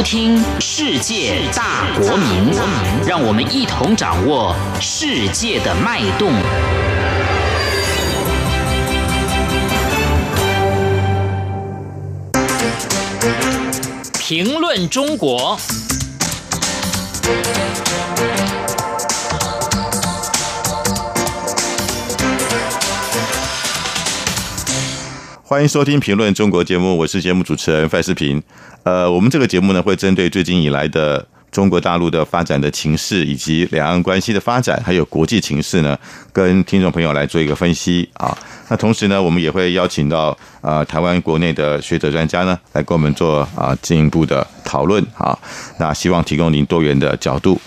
收听《世界大国民》，让我们一同掌握世界的脉动。评论中国。欢迎收听《评论中国》节目，我是节目主持人范世平。呃，我们这个节目呢，会针对最近以来的中国大陆的发展的情势，以及两岸关系的发展，还有国际情势呢，跟听众朋友来做一个分析啊。那同时呢，我们也会邀请到呃台湾国内的学者专家呢，来跟我们做啊进一步的讨论啊。那希望提供您多元的角度。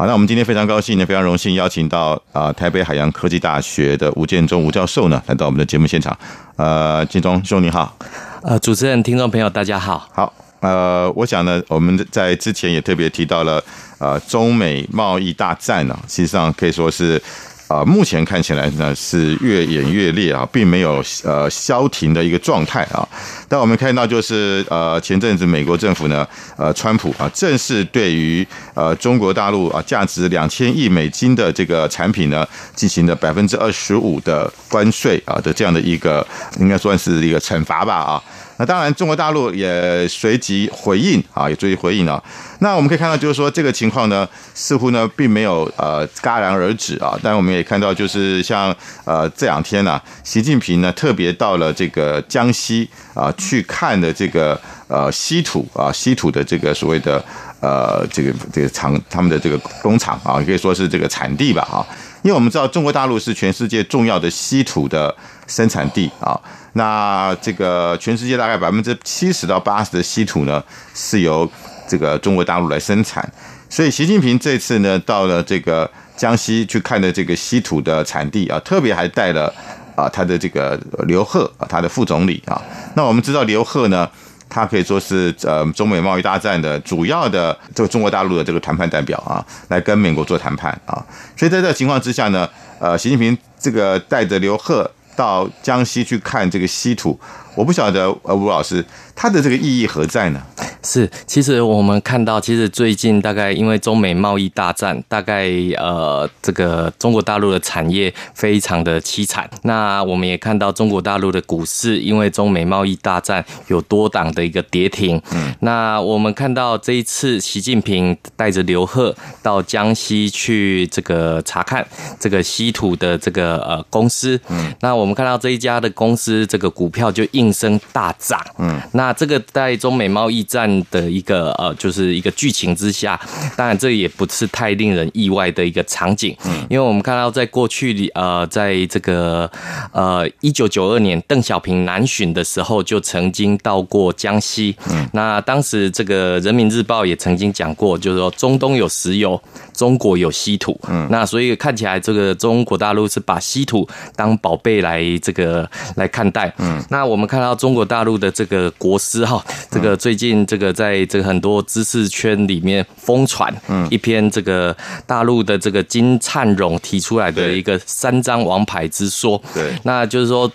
好，那我们今天非常高兴呢，非常荣幸邀请到啊台北海洋科技大学的吴建中吴教授呢，来到我们的节目现场。呃，建中兄你好，呃，主持人、听众朋友大家好。好，呃，我想呢，我们在之前也特别提到了，呃，中美贸易大战呢，实际上可以说是。啊，目前看起来呢是越演越烈啊，并没有呃消停的一个状态啊。但我们看到就是呃前阵子美国政府呢，呃川普啊正式对于呃中国大陆啊价值两千亿美金的这个产品呢进行了百分之二十五的关税啊的这样的一个应该算是一个惩罚吧啊。那当然，中国大陆也随即回应啊，也随即回应了。那我们可以看到，就是说这个情况呢，似乎呢并没有呃戛然而止啊。但我们也看到，就是像呃这两天呢，习近平呢特别到了这个江西啊去看的这个呃稀土啊稀土的这个所谓的呃这个这个厂他们的这个工厂啊，可以说是这个产地吧啊。因为我们知道中国大陆是全世界重要的稀土的生产地啊。那这个全世界大概百分之七十到八十的稀土呢，是由这个中国大陆来生产。所以习近平这次呢，到了这个江西去看的这个稀土的产地啊，特别还带了啊他的这个刘鹤啊，他的副总理啊。那我们知道刘鹤呢，他可以说是呃中美贸易大战的主要的这个中国大陆的这个谈判代表啊，来跟美国做谈判啊。所以在这个情况之下呢，呃，习近平这个带着刘鹤。到江西去看这个稀土，我不晓得呃吴老师他的这个意义何在呢？是，其实我们看到，其实最近大概因为中美贸易大战，大概呃这个中国大陆的产业非常的凄惨。那我们也看到中国大陆的股市，因为中美贸易大战有多档的一个跌停。嗯，那我们看到这一次习近平带着刘鹤到江西去这个查看这个稀土的这个呃公司。嗯，那我们看到这一家的公司这个股票就应声大涨。嗯，那这个在中美贸易战。的一个呃，就是一个剧情之下，当然这也不是太令人意外的一个场景，嗯，因为我们看到在过去里呃，在这个呃一九九二年邓小平南巡的时候，就曾经到过江西，嗯，那当时这个人民日报也曾经讲过，就是说中东有石油，中国有稀土，嗯，那所以看起来这个中国大陆是把稀土当宝贝来这个来看待，嗯，那我们看到中国大陆的这个国师哈，这个最近这。个在这个很多知识圈里面疯传，嗯，一篇这个大陆的这个金灿荣提出来的一个三张王牌之说，对，那就是说。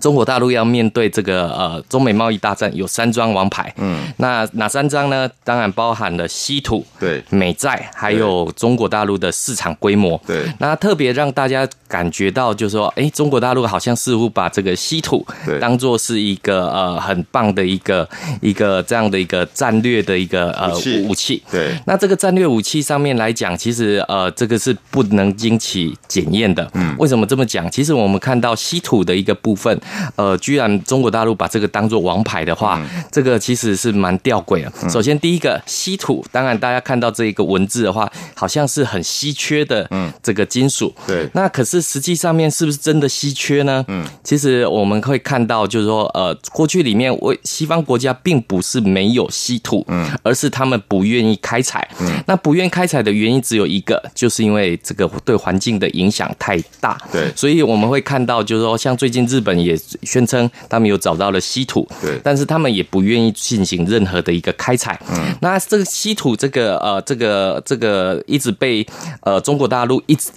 中国大陆要面对这个呃中美贸易大战，有三张王牌。嗯，那哪三张呢？当然包含了稀土、对美债，还有中国大陆的市场规模。对，那特别让大家感觉到，就是说，哎，中国大陆好像似乎把这个稀土当做是一个呃很棒的一个一个这样的一个战略的一个呃武器。对，那这个战略武器上面来讲，其实呃这个是不能经起检验的。嗯，为什么这么讲？其实我们看到稀土的一个部分。呃，居然中国大陆把这个当做王牌的话，这个其实是蛮吊诡的。首先，第一个稀土，当然大家看到这一个文字的话，好像是很稀缺的，嗯，这个金属。对。那可是实际上面是不是真的稀缺呢？嗯，其实我们会看到，就是说，呃，过去里面为西方国家并不是没有稀土，嗯，而是他们不愿意开采。嗯。那不愿意开采的原因只有一个，就是因为这个对环境的影响太大。对。所以我们会看到，就是说，像最近日本也。宣称他们有找到了稀土，对，但是他们也不愿意进行任何的一个开采。嗯，那这个稀土，这个呃，这个这个一直被呃中国大陆一直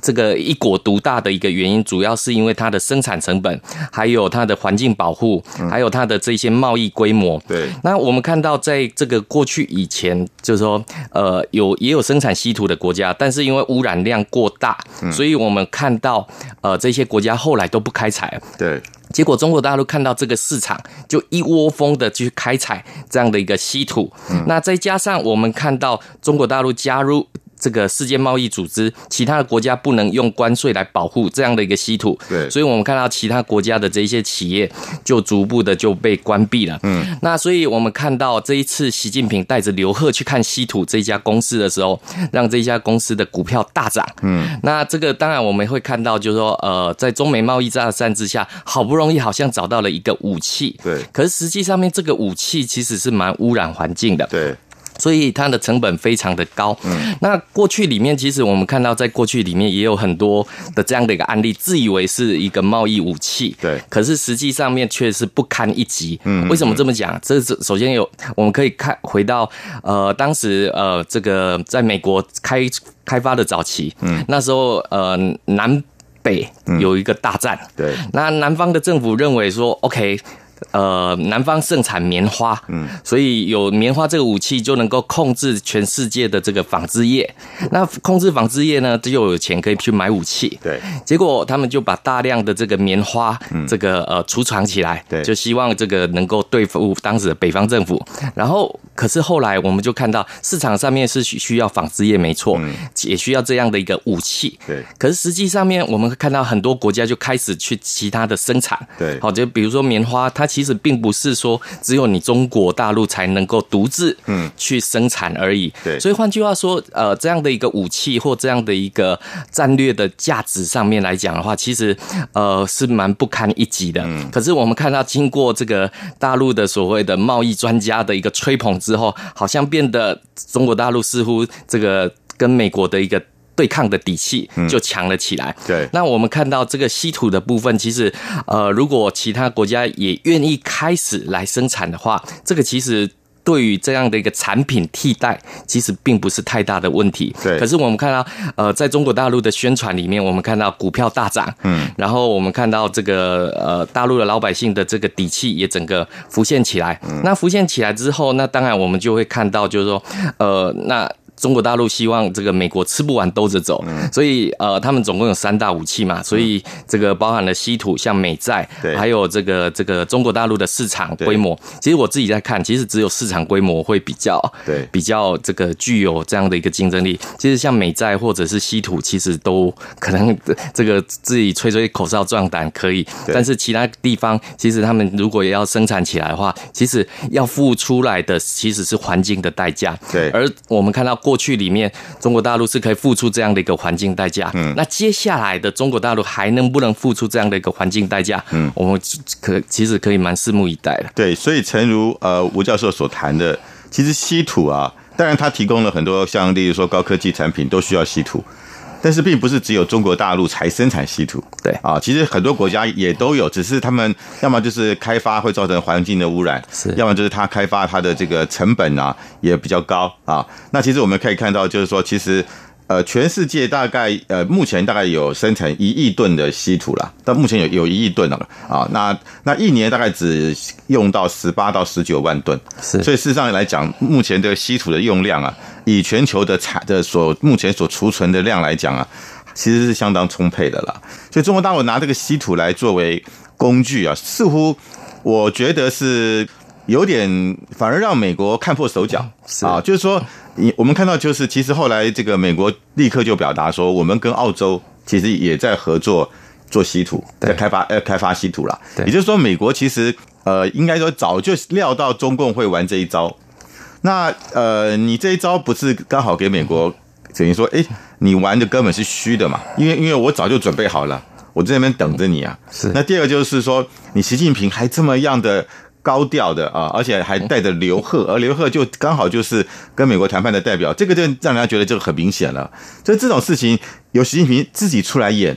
这个一国独大的一个原因，主要是因为它的生产成本，还有它的环境保护，还有它的这些贸易规模。对，那我们看到，在这个过去以前，就是说，呃，有也有生产稀土的国家，但是因为污染量过大，所以我们看到，呃，这些国家后来都不开采。对，结果中国大陆看到这个市场，就一窝蜂的去开采这样的一个稀土。那再加上我们看到中国大陆加入。这个世界贸易组织，其他的国家不能用关税来保护这样的一个稀土，对，所以我们看到其他国家的这些企业就逐步的就被关闭了。嗯，那所以我们看到这一次习近平带着刘鹤去看稀土这家公司的时候，让这家公司的股票大涨。嗯，那这个当然我们会看到，就是说，呃，在中美贸易战之下，好不容易好像找到了一个武器，对，可是实际上面这个武器其实是蛮污染环境的，对。所以它的成本非常的高。嗯，那过去里面其实我们看到，在过去里面也有很多的这样的一个案例，自以为是一个贸易武器，对，可是实际上面却是不堪一击。嗯，为什么这么讲？这是首先有我们可以看回到呃当时呃这个在美国开开发的早期，嗯，那时候呃南北有一个大战，对，那南方的政府认为说，OK。呃，南方盛产棉花，嗯，所以有棉花这个武器就能够控制全世界的这个纺织业。那控制纺织业呢，就有钱可以去买武器。对，结果他们就把大量的这个棉花，这个呃储藏起来，对，就希望这个能够对付当时的北方政府。然后，可是后来我们就看到市场上面是需需要纺织业没错，嗯也需要这样的一个武器。对，可是实际上面我们看到很多国家就开始去其他的生产。对，好，就比如说棉花，它。其实并不是说只有你中国大陆才能够独自嗯去生产而已，对。所以换句话说，呃，这样的一个武器或这样的一个战略的价值上面来讲的话，其实呃是蛮不堪一击的。嗯。可是我们看到，经过这个大陆的所谓的贸易专家的一个吹捧之后，好像变得中国大陆似乎这个跟美国的一个。对抗的底气就强了起来。对，那我们看到这个稀土的部分，其实呃，如果其他国家也愿意开始来生产的话，这个其实对于这样的一个产品替代，其实并不是太大的问题。对。可是我们看到呃，在中国大陆的宣传里面，我们看到股票大涨，嗯，然后我们看到这个呃，大陆的老百姓的这个底气也整个浮现起来。那浮现起来之后，那当然我们就会看到，就是说呃，那。中国大陆希望这个美国吃不完兜着走，所以呃，他们总共有三大武器嘛，所以这个包含了稀土，像美债，还有这个这个中国大陆的市场规模。其实我自己在看，其实只有市场规模会比较对比较这个具有这样的一个竞争力。其实像美债或者是稀土，其实都可能这个自己吹吹口哨壮胆可以，但是其他地方其实他们如果要生产起来的话，其实要付出来的其实是环境的代价。对，而我们看到。过去里面，中国大陆是可以付出这样的一个环境代价。嗯，那接下来的中国大陆还能不能付出这样的一个环境代价？嗯，我们可其实可以蛮拭目以待的。对，所以诚如呃吴教授所谈的，其实稀土啊，当然它提供了很多像例如说高科技产品都需要稀土。但是并不是只有中国大陆才生产稀土，对啊，其实很多国家也都有，只是他们 要么就是开发会造成环境的污染，是，要么就是它开发它的这个成本啊也比较高啊。那其实我们可以看到，就是说其实。呃，全世界大概呃，目前大概有生产一亿吨的稀土了，到目前有有一亿吨了啊。那那一年大概只用到十八到十九万吨，是。所以事实上来讲，目前的稀土的用量啊，以全球的产的所目前所储存的量来讲啊，其实是相当充沛的了。所以中国大陆拿这个稀土来作为工具啊，似乎我觉得是有点反而让美国看破手脚啊，就是说。你我们看到就是，其实后来这个美国立刻就表达说，我们跟澳洲其实也在合作做稀土，在开发呃开发稀土了。也就是说，美国其实呃应该说早就料到中共会玩这一招。那呃，你这一招不是刚好给美国等于说，哎，你玩的根本是虚的嘛？因为因为我早就准备好了，我在那边等着你啊。是。那第二个就是说，你习近平还这么样的。高调的啊，而且还带着刘鹤，而刘鹤就刚好就是跟美国谈判的代表，这个就让人家觉得这个很明显了。所以这种事情由习近平自己出来演，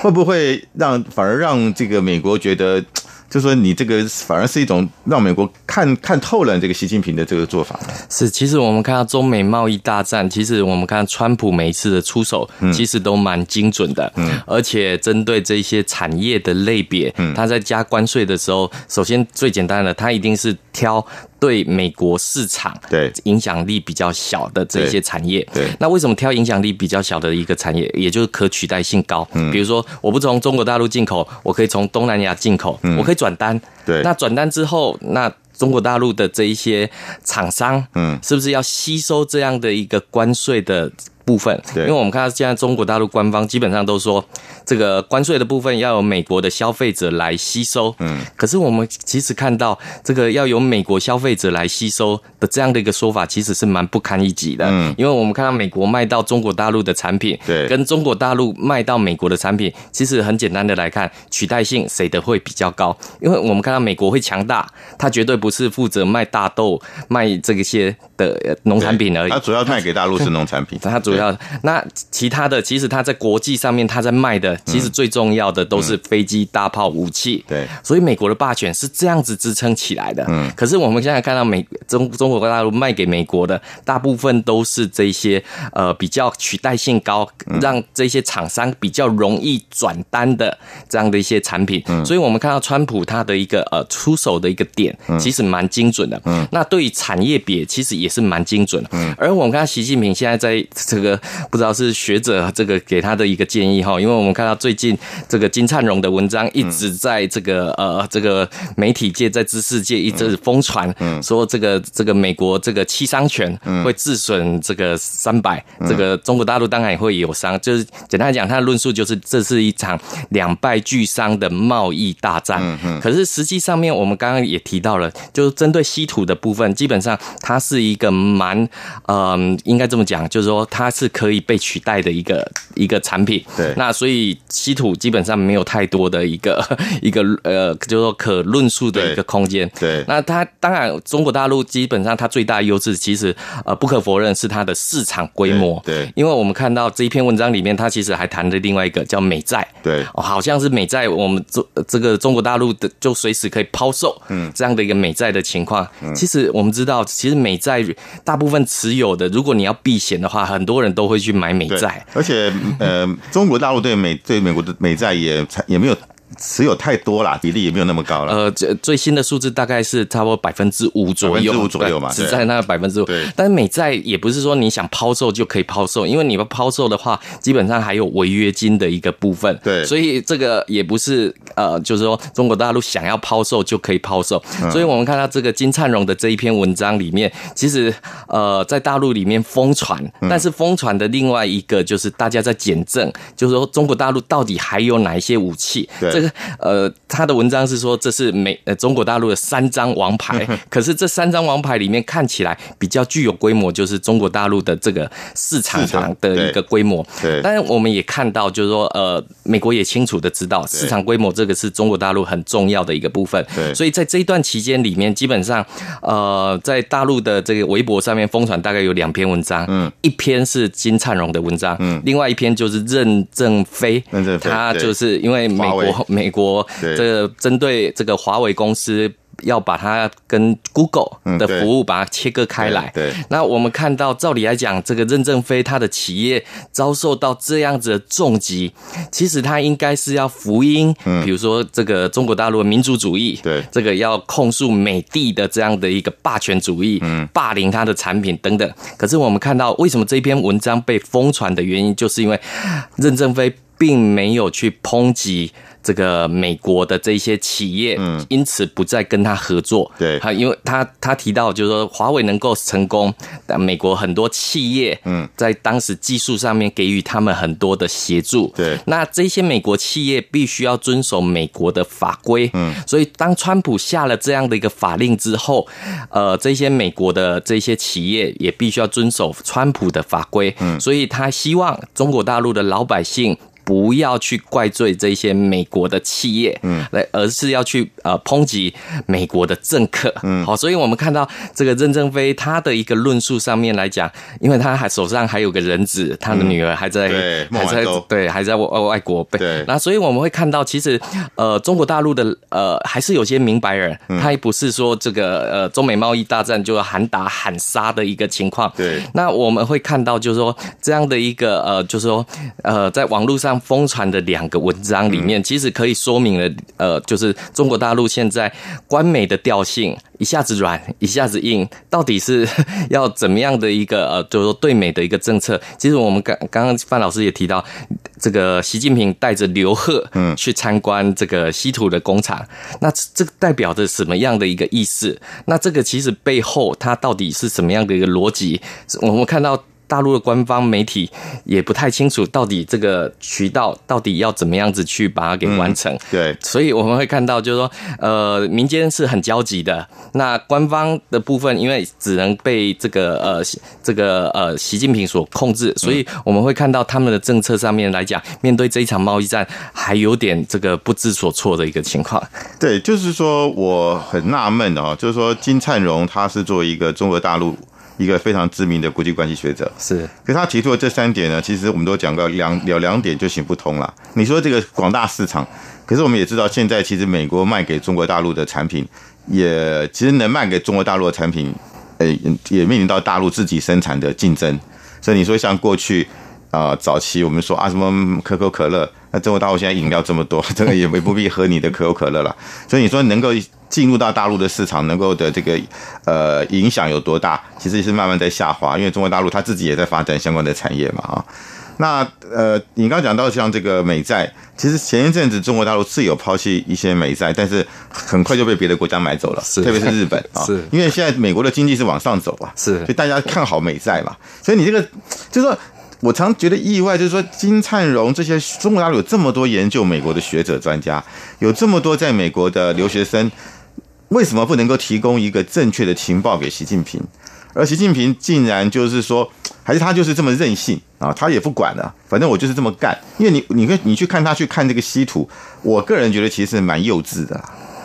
会不会让反而让这个美国觉得就说你这个反而是一种让美国看看透了这个习近平的这个做法。是，其实我们看到中美贸易大战，其实我们看川普每一次的出手，其实都蛮精准的，嗯，而且针对这些产业的类别，嗯，他在加关税的时候，首先最简单的，他一定是挑。对美国市场对。影响力比较小的这些产业，对，那为什么挑影响力比较小的一个产业，也就是可取代性高？嗯，比如说我不从中国大陆进口，我可以从东南亚进口，我可以转单，对，那转单之后，那中国大陆的这一些厂商，嗯，是不是要吸收这样的一个关税的？部分，对，因为我们看到现在中国大陆官方基本上都说，这个关税的部分要由美国的消费者来吸收，嗯，可是我们其实看到这个要由美国消费者来吸收的这样的一个说法，其实是蛮不堪一击的，嗯，因为我们看到美国卖到中国大陆的产品，对，跟中国大陆卖到美国的产品，其实很简单的来看，取代性谁的会比较高？因为我们看到美国会强大，它绝对不是负责卖大豆、卖这个些的农产品而已，它主要卖给大陆是农产品，它主要。那其他的，其实它在国际上面，它在卖的，其实最重要的都是飞机、大炮、武器。对，所以美国的霸权是这样子支撑起来的。嗯，可是我们现在看到美中中国大陆卖给美国的大部分都是这些呃比较取代性高，让这些厂商比较容易转单的这样的一些产品。嗯，所以我们看到川普他的一个呃出手的一个点，其实蛮精准的。嗯，那对于产业别其实也是蛮精准的。嗯，而我们看到习近平现在在这个。不知道是学者这个给他的一个建议哈，因为我们看到最近这个金灿荣的文章一直在这个呃这个媒体界在知识界一直疯传，说这个这个美国这个七伤拳会自损这个三百，这个中国大陆当然也会有伤，就是简单来讲，他的论述就是这是一场两败俱伤的贸易大战。可是实际上面我们刚刚也提到了，就是针对稀土的部分，基本上它是一个蛮嗯应该这么讲，就是说它是。可以被取代的一个一个产品，对，那所以稀土基本上没有太多的一个 一个呃，就是说可论述的一个空间，对。那它当然，中国大陆基本上它最大优势，其实呃不可否认是它的市场规模，对。因为我们看到这一篇文章里面，它其实还谈的另外一个叫美债，对，好像是美债，我们中这个中国大陆的就随时可以抛售，嗯，这样的一个美债的情况。其实我们知道，其实美债大部分持有的，如果你要避险的话，很多人都。会去买美债，而且呃，中国大陆对美对美国的美债也也没有。持有太多了，比例也没有那么高了。呃，最最新的数字大概是差不多百分之五左右，百分之五左右嘛，只在那百分之五。对，但是美债也不是说你想抛售就可以抛售，因为你要抛售的话，基本上还有违约金的一个部分。对，所以这个也不是呃，就是说中国大陆想要抛售就可以抛售。所以我们看到这个金灿荣的这一篇文章里面，其实呃，在大陆里面疯传，但是疯传的另外一个就是大家在检证，就是说中国大陆到底还有哪一些武器？对。这个呃，他的文章是说这是美呃中国大陆的三张王牌，可是这三张王牌里面看起来比较具有规模，就是中国大陆的这个市场上的一个规模。对，但是我们也看到，就是说呃，美国也清楚的知道市场规模这个是中国大陆很重要的一个部分。对，所以在这一段期间里面，基本上呃，在大陆的这个微博上面疯传大概有两篇文章，嗯，一篇是金灿荣的文章，嗯，另外一篇就是任正非，任正非，他就是因为美国美国。这个针对这个华为公司。要把它跟 Google 的服务把它切割开来。对，那我们看到，照理来讲，这个任正非他的企业遭受到这样子的重击，其实他应该是要福音，比如说这个中国大陆的民族主义，对，这个要控诉美帝的这样的一个霸权主义，嗯，霸凌他的产品等等。可是我们看到，为什么这篇文章被疯传的原因，就是因为任正非并没有去抨击。这个美国的这些企业，嗯，因此不再跟他合作。对，他因为他他提到，就是说华为能够成功，但美国很多企业，嗯，在当时技术上面给予他们很多的协助。对，那这些美国企业必须要遵守美国的法规。嗯，所以当川普下了这样的一个法令之后，呃，这些美国的这些企业也必须要遵守川普的法规。嗯，所以他希望中国大陆的老百姓。不要去怪罪这些美国的企业，嗯，来，而是要去呃抨击美国的政客，嗯，好，所以我们看到这个任正非他的一个论述上面来讲，因为他还手上还有个人子，他的女儿还在，对，还在，对，还在外外国，对，那所以我们会看到，其实呃，中国大陆的呃还是有些明白人，他也不是说这个呃中美贸易大战就喊打喊杀的一个情况，对，那我们会看到就是说这样的一个呃，就是说呃，在网络上。疯传的两个文章里面，其实可以说明了，呃，就是中国大陆现在官媒的调性，一下子软，一下子硬，到底是 要怎么样的一个呃，就是说对美的一个政策？其实我们刚刚刚范老师也提到，这个习近平带着刘鹤嗯去参观这个稀土的工厂，那这个代表着什么样的一个意思？那这个其实背后它到底是什么样的一个逻辑？我们看到。大陆的官方媒体也不太清楚，到底这个渠道到底要怎么样子去把它给完成。对，所以我们会看到，就是说，呃，民间是很焦急的。那官方的部分，因为只能被这个呃这个呃习近平所控制，所以我们会看到他们的政策上面来讲，面对这一场贸易战，还有点这个不知所措的一个情况。对，就是说我很纳闷哦，就是说金灿荣他是作为一个中国大陆。一个非常知名的国际关系学者是，可是他提出的这三点呢，其实我们都讲过两有两点就行不通了。你说这个广大市场，可是我们也知道，现在其实美国卖给中国大陆的产品，也其实能卖给中国大陆的产品，呃，也面临到大陆自己生产的竞争。所以你说像过去啊，早期我们说啊什么可口可乐，那中国大陆现在饮料这么多，这个也没不必喝你的可口可乐了。所以你说能够。进入到大陆的市场能够的这个呃影响有多大？其实是慢慢在下滑，因为中国大陆它自己也在发展相关的产业嘛啊。那呃，你刚刚讲到像这个美债，其实前一阵子中国大陆是有抛弃一些美债，但是很快就被别的国家买走了，特别是日本啊，是因为现在美国的经济是往上走啊，是，所以大家看好美债嘛。所以你这个就是说。我常觉得意外，就是说金灿荣这些中国大陆有这么多研究美国的学者专家，有这么多在美国的留学生。为什么不能够提供一个正确的情报给习近平？而习近平竟然就是说，还是他就是这么任性啊？他也不管了，反正我就是这么干。因为你，你可你去看他去看这个稀土，我个人觉得其实蛮幼稚的。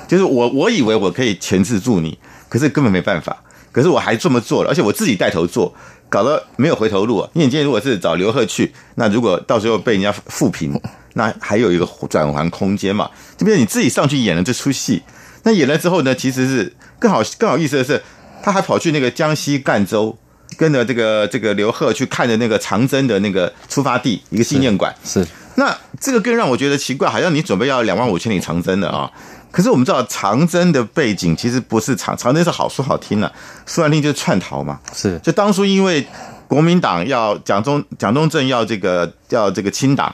就是我我以为我可以钳制住你，可是根本没办法。可是我还这么做了，而且我自己带头做，搞得没有回头路。啊因为你今天如果是找刘鹤去，那如果到时候被人家复评，那还有一个转换空间嘛？这边你自己上去演了这出戏。那演了之后呢，其实是更好更好意思的是，他还跑去那个江西赣州，跟着这个这个刘贺去看的那个长征的那个出发地一个纪念馆。是，那这个更让我觉得奇怪，好像你准备要两万五千里长征了啊！可是我们知道长征的背景其实不是长长征是好说好听的，说难听就是窜逃嘛。是，就当初因为国民党要蒋中蒋中正要这个要这个清党。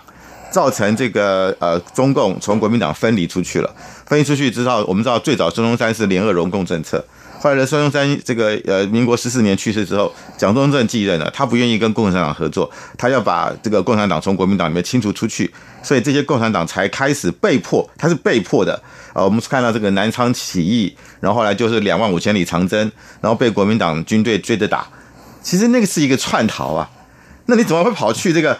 造成这个呃，中共从国民党分离出去了。分离出去之后，我们知道最早孙中山是联俄容共政策。后来的孙中山这个呃，民国十四年去世之后，蒋中正继任了，他不愿意跟共产党合作，他要把这个共产党从国民党里面清除出去。所以这些共产党才开始被迫，他是被迫的啊。我们看到这个南昌起义，然后后来就是两万五千里长征，然后被国民党军队追着打。其实那个是一个窜逃啊，那你怎么会跑去这个？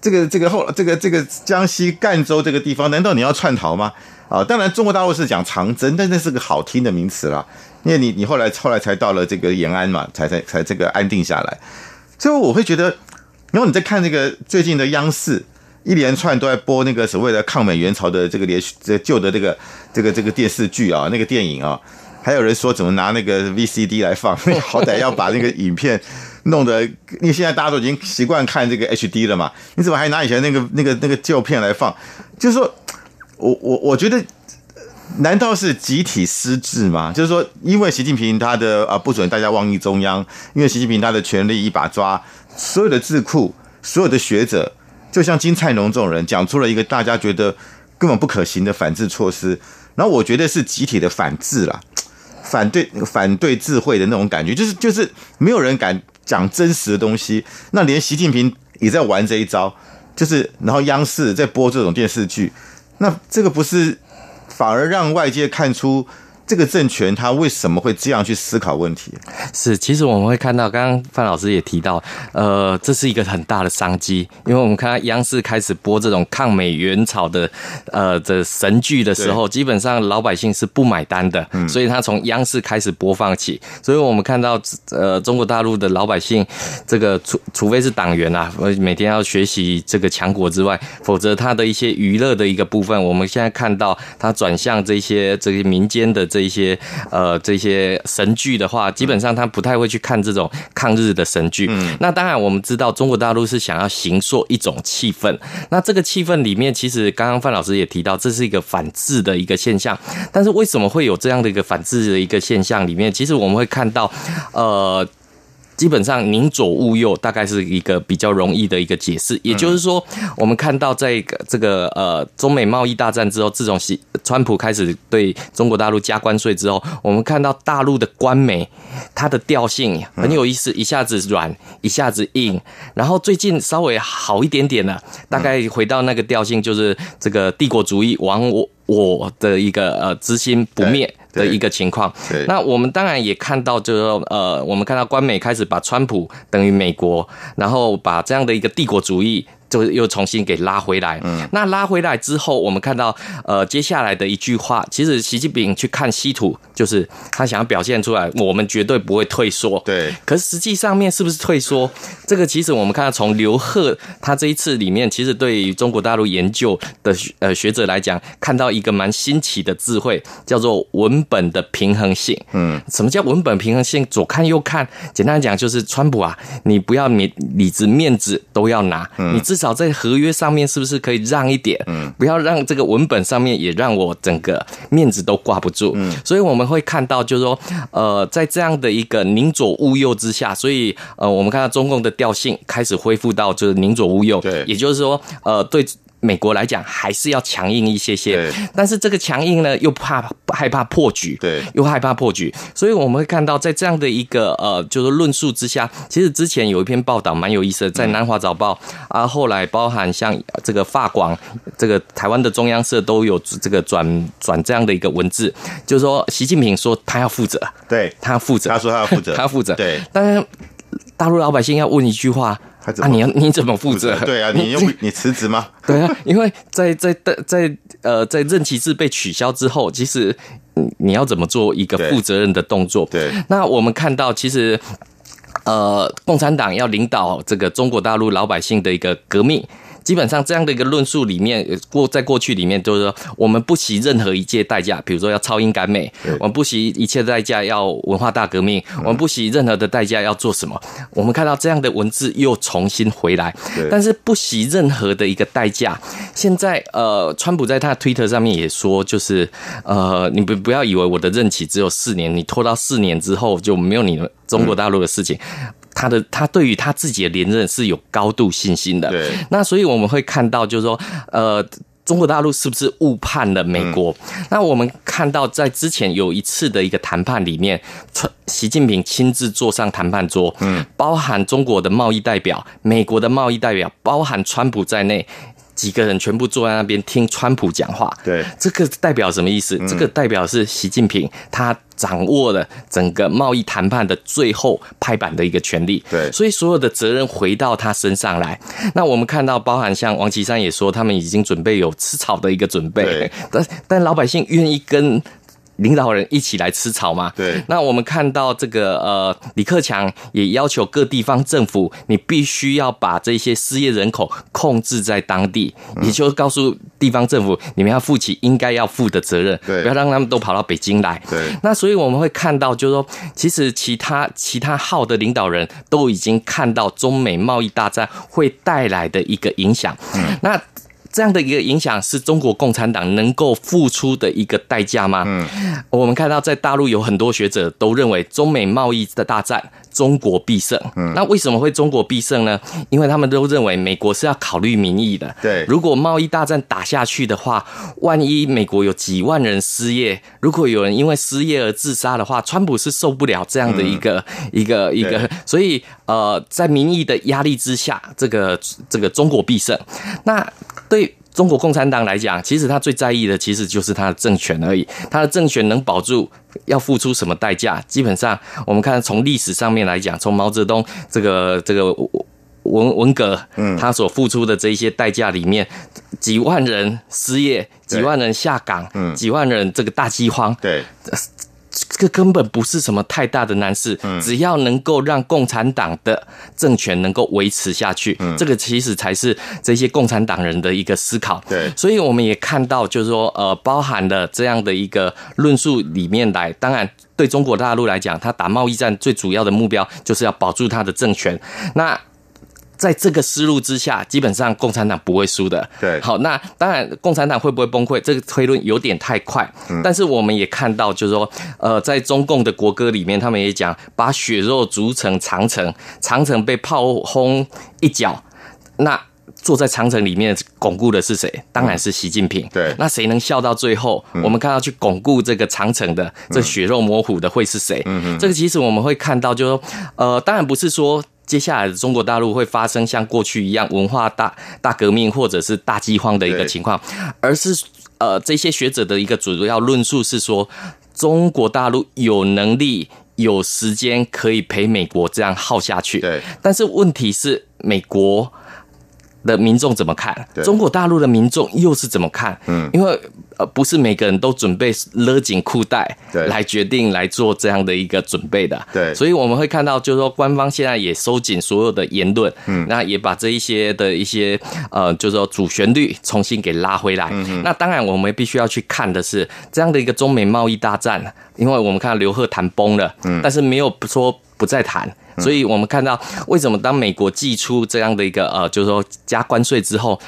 这个这个后这个这个江西赣州这个地方，难道你要窜逃吗？啊，当然中国大陆是讲长征，但那是个好听的名词啦。因为你你后来后来才到了这个延安嘛，才才才这个安定下来。所以我会觉得，然后你在看这个最近的央视一连串都在播那个所谓的抗美援朝的这个连续这旧的这个这个这个电视剧啊，那个电影啊，还有人说怎么拿那个 VCD 来放，好歹要把那个影片。弄得，因为现在大家都已经习惯看这个 HD 了嘛，你怎么还拿以前那个那个那个旧片来放？就是说，我我我觉得，难道是集体失智吗？就是说，因为习近平他的啊不准大家妄议中央，因为习近平他的权力一把抓，所有的智库、所有的学者，就像金灿荣这种人，讲出了一个大家觉得根本不可行的反制措施，然后我觉得是集体的反制了，反对反对智慧的那种感觉，就是就是没有人敢。讲真实的东西，那连习近平也在玩这一招，就是然后央视在播这种电视剧，那这个不是反而让外界看出这个政权他为什么会这样去思考问题？是，其实我们会看到，刚刚范老师也提到，呃，这是一个很大的商机，因为我们看到央视开始播这种抗美援朝的呃的神剧的时候，基本上老百姓是不买单的，所以他从央视开始播放起，所以我们看到呃中国大陆的老百姓，这个除除非是党员啊，每天要学习这个强国之外，否则他的一些娱乐的一个部分，我们现在看到他转向这些这些民间的这一些呃这些神剧的话，基本上他不太会去看这种抗日的神剧。嗯那当然我们知道中国大陆是想要形塑一种气氛，那这个气氛里面，其实刚刚范老师也提到，这是一个反制的一个现象。但是为什么会有这样的一个反制的一个现象？里面其实我们会看到，呃。基本上宁左勿右，大概是一个比较容易的一个解释。也就是说，我们看到在这个呃中美贸易大战之后，自从西川普开始对中国大陆加关税之后，我们看到大陆的官媒它的调性很有意思，一下子软，一下子硬，然后最近稍微好一点点了，大概回到那个调性，就是这个帝国主义亡我我的一个呃之心不灭。的一个情况，那我们当然也看到，就是说，呃，我们看到官媒开始把川普等于美国，然后把这样的一个帝国主义。就又重新给拉回来。嗯，那拉回来之后，我们看到，呃，接下来的一句话，其实习近平去看稀土，就是他想要表现出来，我们绝对不会退缩。对。可是实际上面是不是退缩？这个其实我们看到，从刘鹤他这一次里面，其实对于中国大陆研究的呃学者来讲，看到一个蛮新奇的智慧，叫做文本的平衡性。嗯。什么叫文本平衡性？左看右看，简单讲就是川普啊，你不要面里子面子都要拿，你自至少在合约上面是不是可以让一点？嗯，不要让这个文本上面也让我整个面子都挂不住。嗯，所以我们会看到，就是说，呃，在这样的一个宁左勿右之下，所以呃，我们看到中共的调性开始恢复到就是宁左勿右。对，也就是说，呃，对。美国来讲还是要强硬一些些，但是这个强硬呢又怕害怕破局，对，又害怕破局，所以我们会看到在这样的一个呃就是论述之下，其实之前有一篇报道蛮有意思的，在南华早报啊，后来包含像这个法广这个台湾的中央社都有这个转转这样的一个文字，就是说习近平说他要负责，对。他要负责，他说他要负责，他要负责，对，但是大陆老百姓要问一句话。啊，你要 你怎么负责？对啊，你又你辞职吗？对啊，因为在在在在呃，在任期制被取消之后，其实你要怎么做一个负责任的动作？对，那我们看到，其实呃，共产党要领导这个中国大陆老百姓的一个革命。基本上这样的一个论述里面，过在过去里面就是说，我们不惜任何一切代价，比如说要超英赶美，我们不惜一切代价要文化大革命，我们不惜任何的代价要做什么？我们看到这样的文字又重新回来，但是不惜任何的一个代价。现在呃，川普在他的推特上面也说，就是呃，你不不要以为我的任期只有四年，你拖到四年之后就没有你们中国大陆的事情。他的他对于他自己的连任是有高度信心的，对。那所以我们会看到，就是说，呃，中国大陆是不是误判了美国？那我们看到，在之前有一次的一个谈判里面，习近平亲自坐上谈判桌，嗯，包含中国的贸易代表、美国的贸易代表，包含川普在内。几个人全部坐在那边听川普讲话，对，这个代表什么意思？这个代表是习近平他掌握了整个贸易谈判的最后拍板的一个权利，对，所以所有的责任回到他身上来。那我们看到，包含像王岐山也说，他们已经准备有吃草的一个准备，但但老百姓愿意跟。领导人一起来吃草嘛？对。那我们看到这个呃，李克强也要求各地方政府，你必须要把这些失业人口控制在当地，也就是告诉地方政府，你们要负起应该要负的责任，对，不要让他们都跑到北京来。对。那所以我们会看到，就是说，其实其他其他号的领导人都已经看到中美贸易大战会带来的一个影响。嗯。那。这样的一个影响是中国共产党能够付出的一个代价吗？嗯，我们看到在大陆有很多学者都认为中美贸易的大战中国必胜。嗯，那为什么会中国必胜呢？因为他们都认为美国是要考虑民意的。对，如果贸易大战打下去的话，万一美国有几万人失业，如果有人因为失业而自杀的话，川普是受不了这样的一个一个一个，所以呃，在民意的压力之下，这个这个中国必胜。那对中国共产党来讲，其实他最在意的其实就是他的政权而已。他的政权能保住，要付出什么代价？基本上，我们看从历史上面来讲，从毛泽东这个这个文文革，嗯，他所付出的这一些代价里面，几万人失业，几万人下岗，嗯，几万人这个大饥荒，对。这个根本不是什么太大的难事，只要能够让共产党的政权能够维持下去，这个其实才是这些共产党人的一个思考。对，所以我们也看到，就是说，呃，包含了这样的一个论述里面来，当然对中国大陆来讲，他打贸易战最主要的目标就是要保住他的政权。那在这个思路之下，基本上共产党不会输的。对，好，那当然共产党会不会崩溃？这个推论有点太快。嗯，但是我们也看到，就是说，呃，在中共的国歌里面，他们也讲把血肉筑成长城，长城被炮轰一脚，那坐在长城里面巩固的是谁？当然是习近平。对，那谁能笑到最后？我们看到去巩固这个长城的，这血肉模糊的会是谁？嗯嗯，这个其实我们会看到，就是说，呃，当然不是说。接下来的中国大陆会发生像过去一样文化大大革命或者是大饥荒的一个情况，而是呃这些学者的一个主要论述是说，中国大陆有能力有时间可以陪美国这样耗下去。对，但是问题是美国。的民众怎么看？中国大陆的民众又是怎么看？嗯，因为呃，不是每个人都准备勒紧裤带，对，来决定来做这样的一个准备的，对，所以我们会看到，就是说官方现在也收紧所有的言论，嗯，那也把这一些的一些呃，就是说主旋律重新给拉回来。那当然，我们必须要去看的是这样的一个中美贸易大战，因为我们看到刘鹤谈崩了，嗯，但是没有说不再谈。所以我们看到，为什么当美国寄出这样的一个呃，就是说加关税之后，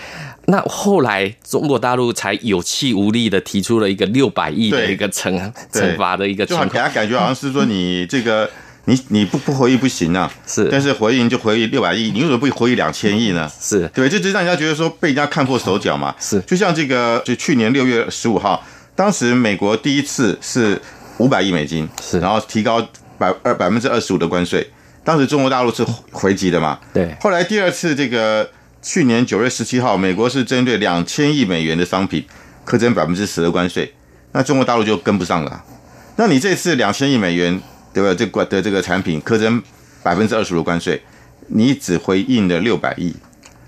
那后来中国大陆才有气无力的提出了一个六百亿的一个惩惩罚的一个，就好给他感觉好像是说你这个 你你不不回应不行啊，是，但是回应就回应六百亿，你为什么不回应两千亿呢？是。对，这就让人家觉得说被人家看破手脚嘛。是，就像这个，就去年六月十五号，当时美国第一次是五百亿美金，是，然后提高百二百分之二十五的关税。当时中国大陆是回击的嘛？对。后来第二次这个去年九月十七号，美国是针对两千亿美元的商品苛征百分之十的关税，那中国大陆就跟不上了。那你这次两千亿美元对吧？这关的这个产品苛征百分之二十的关税，你只回应了六百亿，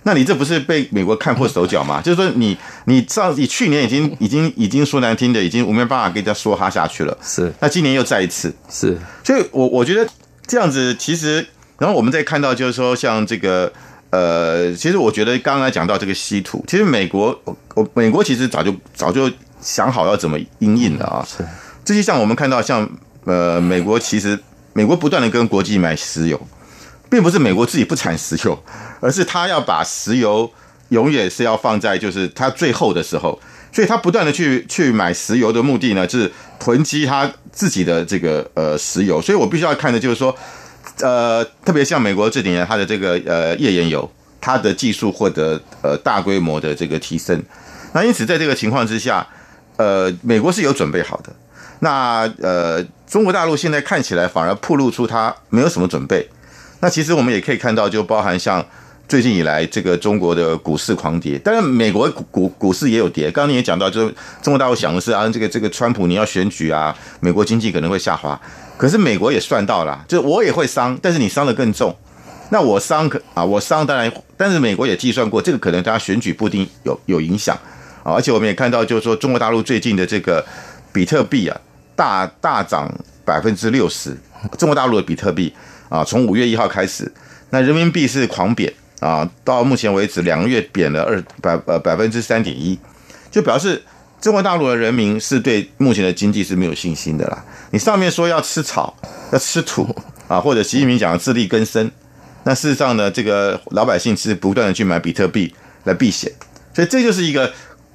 那你这不是被美国看破手脚吗？就是说你你上你去年已经已经已经说难听的，已经我没办法跟人家说哈下去了。是。那今年又再一次。是。所以我我觉得。这样子其实，然后我们再看到，就是说，像这个，呃，其实我觉得刚刚讲到这个稀土，其实美国，我美国其实早就早就想好要怎么应应了啊。是，这些像我们看到，像呃，美国其实美国不断的跟国际买石油，并不是美国自己不产石油，而是他要把石油永远是要放在就是他最后的时候。所以，他不断的去去买石油的目的呢，是囤积他自己的这个呃石油。所以我必须要看的就是说，呃，特别像美国这几年它的这个呃页岩油，它的技术获得呃大规模的这个提升。那因此，在这个情况之下，呃，美国是有准备好的。那呃，中国大陆现在看起来反而暴露出它没有什么准备。那其实我们也可以看到，就包含像。最近以来，这个中国的股市狂跌，当然美国股股股市也有跌。刚刚你也讲到，就是中国大陆想的是啊，这个这个川普你要选举啊，美国经济可能会下滑。可是美国也算到了，就我也会伤，但是你伤的更重。那我伤可啊，我伤当然，但是美国也计算过，这个可能对他选举不一定有有影响啊。而且我们也看到，就是说中国大陆最近的这个比特币啊，大大涨百分之六十。中国大陆的比特币啊，从五月一号开始，那人民币是狂贬。啊，到目前为止，两个月贬了二百呃百分之三点一，就表示中国大陆的人民是对目前的经济是没有信心的啦。你上面说要吃草，要吃土啊，或者习近平讲自力更生，那事实上呢，这个老百姓是不断的去买比特币来避险，所以这就是一个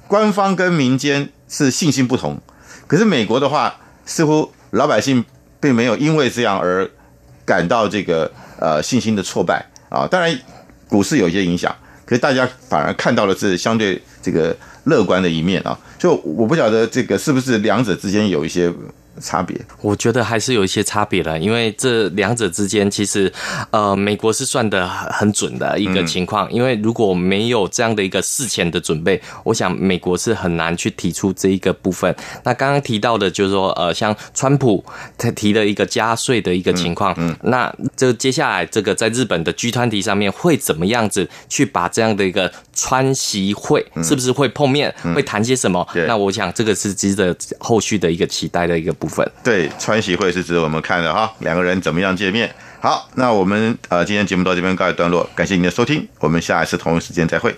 官方跟民间是信心不同。可是美国的话，似乎老百姓并没有因为这样而感到这个呃信心的挫败啊，当然。股市有一些影响，可是大家反而看到的是相对这个乐观的一面啊。就我不晓得这个是不是两者之间有一些差别？我觉得还是有一些差别了，因为这两者之间其实，呃，美国是算的很准的一个情况，因为如果没有这样的一个事前的准备，我想美国是很难去提出这一个部分。那刚刚提到的就是说，呃，像川普他提了一个加税的一个情况，嗯，那这接下来这个在日本的 G 团体上面会怎么样子去把这样的一个川习会是不是会碰面，会谈些什么？那我想这个是值得后续的一个期待的一个部分。对，川习会是值得我们看的哈，两个人怎么样见面？好，那我们呃今天节目到这边告一段落，感谢您的收听，我们下一次同一时间再会。